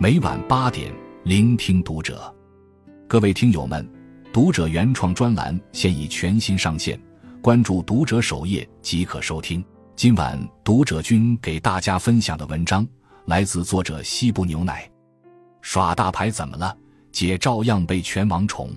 每晚八点，聆听读者。各位听友们，读者原创专栏现已全新上线，关注读者首页即可收听。今晚读者君给大家分享的文章来自作者西部牛奶。耍大牌怎么了？姐照样被全网宠。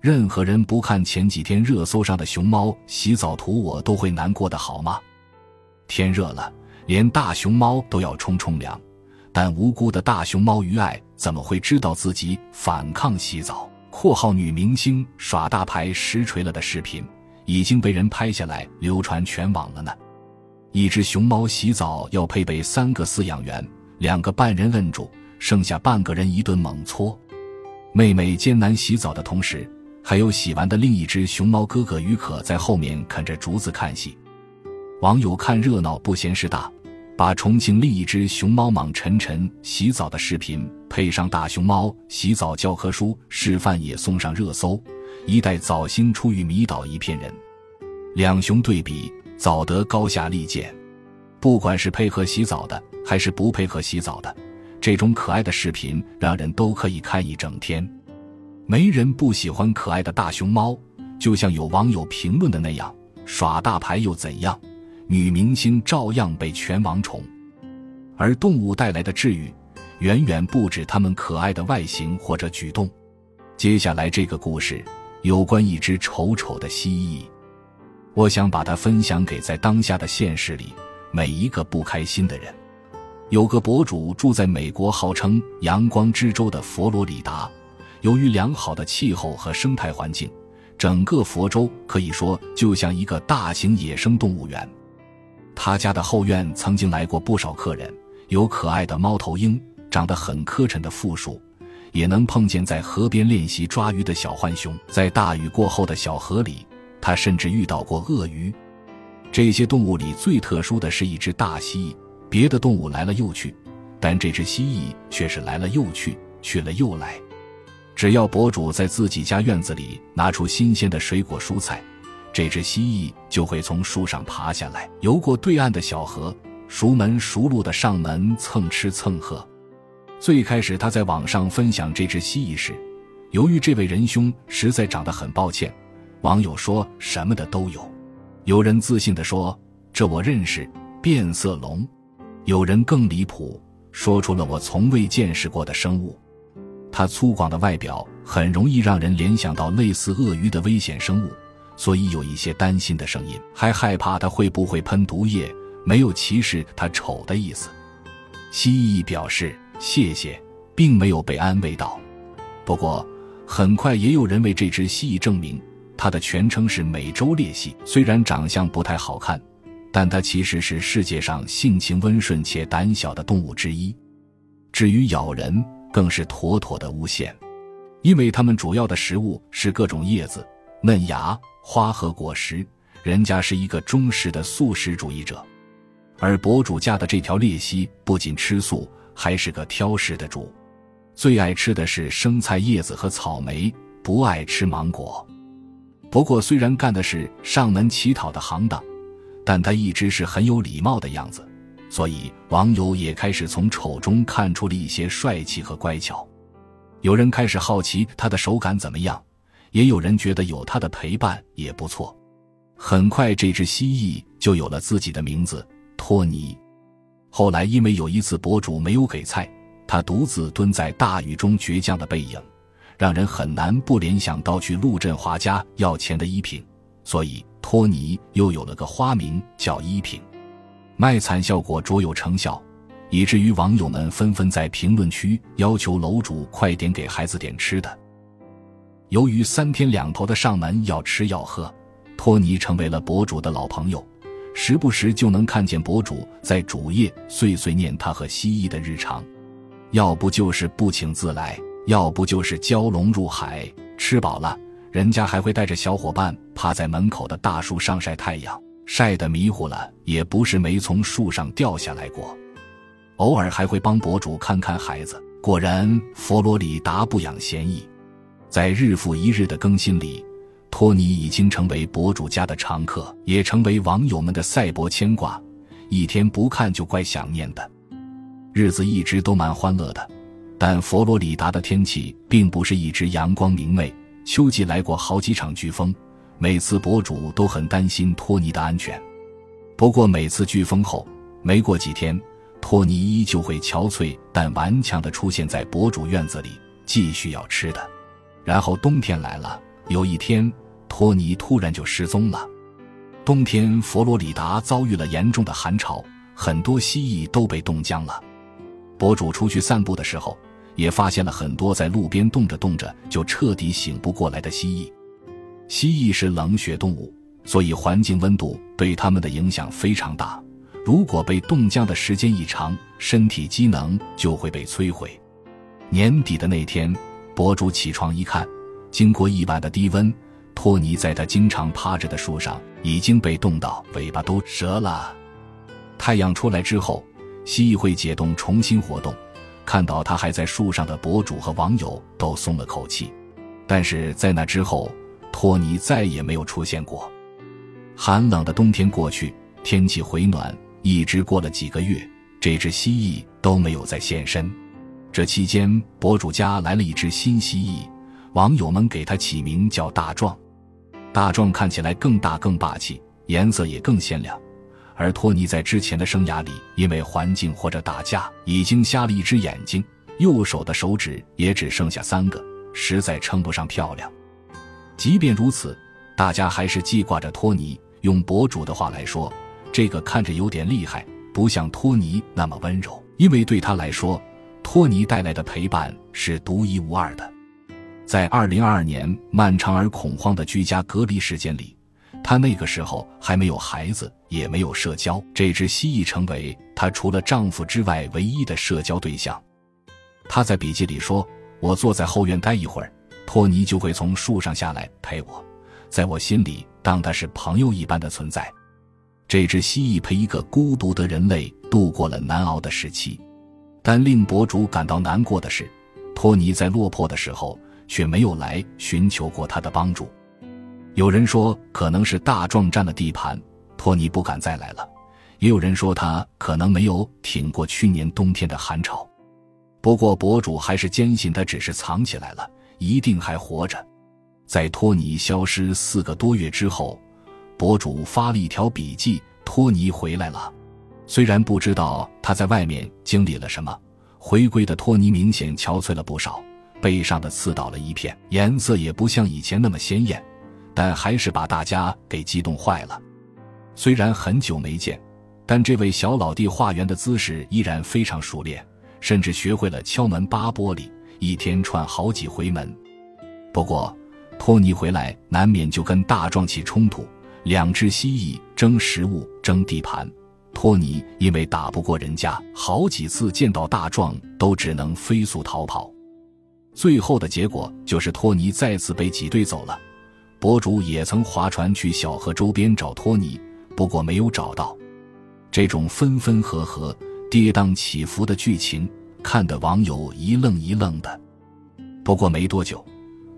任何人不看前几天热搜上的熊猫洗澡图，我都会难过的好吗？天热了，连大熊猫都要冲冲凉。但无辜的大熊猫于爱怎么会知道自己反抗洗澡？（括号女明星耍大牌实锤了的视频已经被人拍下来流传全网了呢。一只熊猫洗澡要配备三个饲养员，两个半人摁住，剩下半个人一顿猛搓。妹妹艰难洗澡的同时，还有洗完的另一只熊猫哥哥于可在后面啃着竹子看戏。网友看热闹不嫌事大。把重庆另一只熊猫蟒晨晨洗澡的视频配上大熊猫洗澡教科书示范，也送上热搜。一代早星出狱迷倒一片人，两熊对比早得高下立见。不管是配合洗澡的，还是不配合洗澡的，这种可爱的视频让人都可以看一整天。没人不喜欢可爱的大熊猫，就像有网友评论的那样：“耍大牌又怎样？”女明星照样被全网宠，而动物带来的治愈，远远不止它们可爱的外形或者举动。接下来这个故事，有关一只丑丑的蜥蜴，我想把它分享给在当下的现实里每一个不开心的人。有个博主住在美国号称“阳光之州”的佛罗里达，由于良好的气候和生态环境，整个佛州可以说就像一个大型野生动物园。他家的后院曾经来过不少客人，有可爱的猫头鹰，长得很磕碜的负鼠，也能碰见在河边练习抓鱼的小浣熊。在大雨过后的小河里，他甚至遇到过鳄鱼。这些动物里最特殊的是一只大蜥蜴，别的动物来了又去，但这只蜥蜴却是来了又去，去了又来。只要博主在自己家院子里拿出新鲜的水果蔬菜。这只蜥蜴就会从树上爬下来，游过对岸的小河，熟门熟路的上门蹭吃蹭喝。最开始他在网上分享这只蜥蜴时，由于这位仁兄实在长得很抱歉，网友说什么的都有。有人自信地说：“这我认识，变色龙。”有人更离谱，说出了我从未见识过的生物。它粗犷的外表很容易让人联想到类似鳄鱼的危险生物。所以有一些担心的声音，还害怕它会不会喷毒液，没有歧视它丑的意思。蜥蜴表示谢谢，并没有被安慰到。不过，很快也有人为这只蜥蜴证明，它的全称是美洲鬣蜥。虽然长相不太好看，但它其实是世界上性情温顺且胆小的动物之一。至于咬人，更是妥妥的诬陷，因为它们主要的食物是各种叶子、嫩芽。花和果实，人家是一个忠实的素食主义者，而博主家的这条鬣蜥不仅吃素，还是个挑食的主，最爱吃的是生菜叶子和草莓，不爱吃芒果。不过，虽然干的是上门乞讨的行当，但他一直是很有礼貌的样子，所以网友也开始从丑中看出了一些帅气和乖巧。有人开始好奇它的手感怎么样。也有人觉得有它的陪伴也不错。很快，这只蜥蜴就有了自己的名字——托尼。后来，因为有一次博主没有给菜，他独自蹲在大雨中倔强的背影，让人很难不联想到去陆振华家要钱的依萍，所以托尼又有了个花名叫依萍。卖惨效果卓有成效，以至于网友们纷纷在评论区要求楼主快点给孩子点吃的。由于三天两头的上门要吃要喝，托尼成为了博主的老朋友，时不时就能看见博主在主页碎碎念他和蜥蜴的日常，要不就是不请自来，要不就是蛟龙入海。吃饱了，人家还会带着小伙伴趴在门口的大树上晒太阳，晒得迷糊了也不是没从树上掉下来过。偶尔还会帮博主看看孩子。果然，佛罗里达不养闲役。在日复一日的更新里，托尼已经成为博主家的常客，也成为网友们的赛博牵挂。一天不看就怪想念的，日子一直都蛮欢乐的。但佛罗里达的天气并不是一直阳光明媚，秋季来过好几场飓风，每次博主都很担心托尼的安全。不过每次飓风后，没过几天，托尼依旧会憔悴但顽强地出现在博主院子里，继续要吃的。然后冬天来了，有一天，托尼突然就失踪了。冬天，佛罗里达遭遇了严重的寒潮，很多蜥蜴都被冻僵了。博主出去散步的时候。也发现了很多在路边冻着冻着就彻底醒不过来的蜥蜴。蜥蜴是冷血动物，所以环境温度对它们的影响非常大。如果被冻僵的时间一长，身体机能就会被摧毁。年底的那天，博主起床一看，经过一晚的低温，托尼在他经常趴着的树上已经被冻到尾巴都折了。太阳出来之后，蜥蜴会解冻重新活动。看到他还在树上的博主和网友都松了口气，但是在那之后，托尼再也没有出现过。寒冷的冬天过去，天气回暖，一直过了几个月，这只蜥蜴都没有再现身。这期间，博主家来了一只新蜥蜴，网友们给它起名叫大壮。大壮看起来更大更霸气，颜色也更鲜亮。而托尼在之前的生涯里，因为环境或者打架，已经瞎了一只眼睛，右手的手指也只剩下三个，实在称不上漂亮。即便如此，大家还是记挂着托尼。用博主的话来说，这个看着有点厉害，不像托尼那么温柔。因为对他来说，托尼带来的陪伴是独一无二的。在二零二二年漫长而恐慌的居家隔离时间里。她那个时候还没有孩子，也没有社交，这只蜥蜴成为她除了丈夫之外唯一的社交对象。她在笔记里说：“我坐在后院待一会儿，托尼就会从树上下来陪我，在我心里当他是朋友一般的存在。”这只蜥蜴陪一个孤独的人类度过了难熬的时期，但令博主感到难过的是，托尼在落魄的时候却没有来寻求过他的帮助。有人说可能是大壮占了地盘，托尼不敢再来了；也有人说他可能没有挺过去年冬天的寒潮。不过博主还是坚信他只是藏起来了，一定还活着。在托尼消失四个多月之后，博主发了一条笔记：“托尼回来了。”虽然不知道他在外面经历了什么，回归的托尼明显憔悴了不少，背上的刺倒了一片，颜色也不像以前那么鲜艳。但还是把大家给激动坏了。虽然很久没见，但这位小老弟化缘的姿势依然非常熟练，甚至学会了敲门扒玻璃，一天串好几回门。不过，托尼回来难免就跟大壮起冲突，两只蜥蜴争食物、争地盘。托尼因为打不过人家，好几次见到大壮都只能飞速逃跑。最后的结果就是托尼再次被挤兑走了。博主也曾划船去小河周边找托尼，不过没有找到。这种分分合合、跌宕起伏的剧情，看得网友一愣一愣的。不过没多久，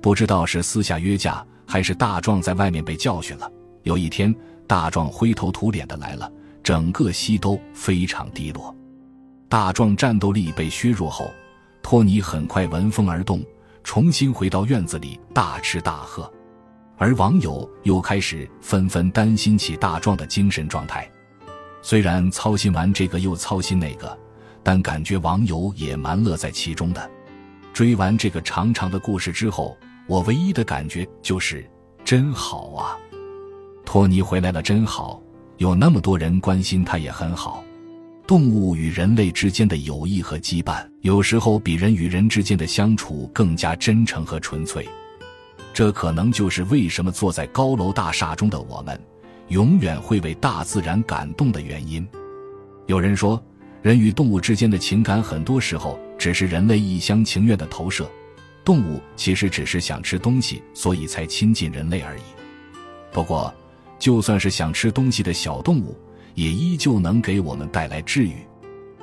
不知道是私下约架，还是大壮在外面被教训了。有一天，大壮灰头土脸的来了，整个西都非常低落。大壮战斗力被削弱后，托尼很快闻风而动，重新回到院子里大吃大喝。而网友又开始纷纷担心起大壮的精神状态。虽然操心完这个又操心那个，但感觉网友也蛮乐在其中的。追完这个长长的故事之后，我唯一的感觉就是真好啊！托尼回来了，真好，有那么多人关心它也很好。动物与人类之间的友谊和羁绊，有时候比人与人之间的相处更加真诚和纯粹。这可能就是为什么坐在高楼大厦中的我们，永远会为大自然感动的原因。有人说，人与动物之间的情感很多时候只是人类一厢情愿的投射，动物其实只是想吃东西，所以才亲近人类而已。不过，就算是想吃东西的小动物，也依旧能给我们带来治愈。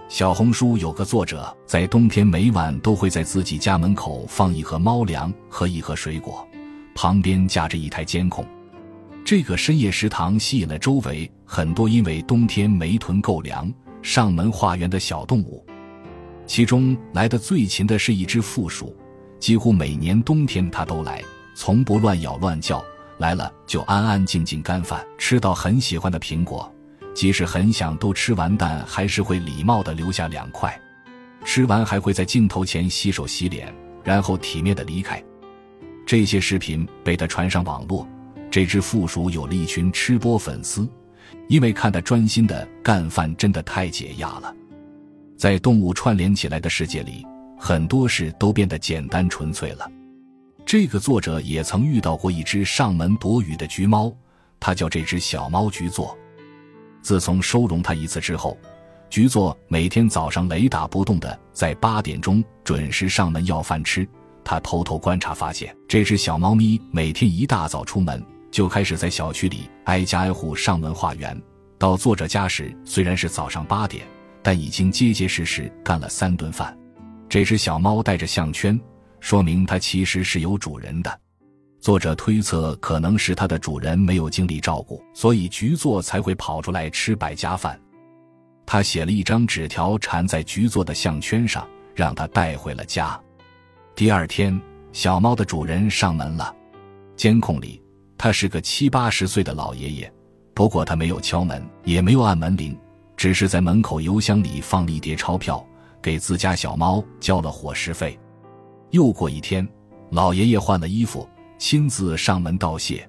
小红书有个作者，在冬天每晚都会在自己家门口放一盒猫粮和一盒水果。旁边架着一台监控，这个深夜食堂吸引了周围很多因为冬天没囤够粮上门化缘的小动物。其中来的最勤的是一只负鼠，几乎每年冬天它都来，从不乱咬乱叫，来了就安安静静干饭，吃到很喜欢的苹果，即使很想都吃完，但还是会礼貌地留下两块。吃完还会在镜头前洗手洗脸，然后体面地离开。这些视频被他传上网络，这只负鼠有了一群吃播粉丝，因为看他专心的干饭真的太解压了。在动物串联起来的世界里，很多事都变得简单纯粹了。这个作者也曾遇到过一只上门躲雨的橘猫，他叫这只小猫橘座。自从收容它一次之后，橘座每天早上雷打不动的在八点钟准时上门要饭吃。他偷偷观察，发现这只小猫咪每天一大早出门，就开始在小区里挨家挨户上门化缘。到作者家时，虽然是早上八点，但已经结结实实干了三顿饭。这只小猫带着项圈，说明它其实是有主人的。作者推测，可能是它的主人没有精力照顾，所以局座才会跑出来吃百家饭。他写了一张纸条缠在局座的项圈上，让他带回了家。第二天，小猫的主人上门了。监控里，他是个七八十岁的老爷爷。不过他没有敲门，也没有按门铃，只是在门口邮箱里放了一叠钞票，给自家小猫交了伙食费。又过一天，老爷爷换了衣服，亲自上门道谢。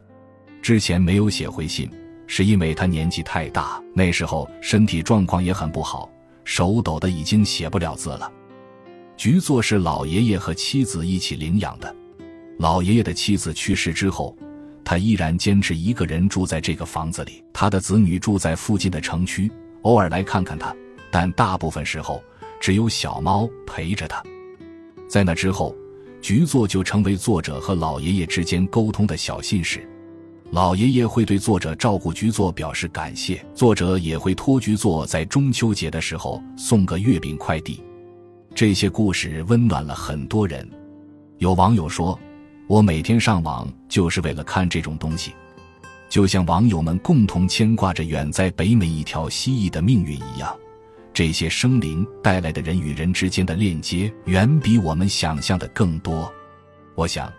之前没有写回信，是因为他年纪太大，那时候身体状况也很不好，手抖的已经写不了字了。局座是老爷爷和妻子一起领养的。老爷爷的妻子去世之后，他依然坚持一个人住在这个房子里。他的子女住在附近的城区，偶尔来看看他，但大部分时候只有小猫陪着他。在那之后，局座就成为作者和老爷爷之间沟通的小信使。老爷爷会对作者照顾局座表示感谢，作者也会托局座在中秋节的时候送个月饼快递。这些故事温暖了很多人。有网友说：“我每天上网就是为了看这种东西，就像网友们共同牵挂着远在北美一条蜥蜴的命运一样。这些生灵带来的人与人之间的链接，远比我们想象的更多。我想，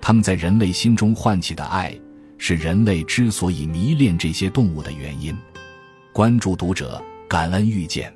他们在人类心中唤起的爱，是人类之所以迷恋这些动物的原因。”关注读者，感恩遇见。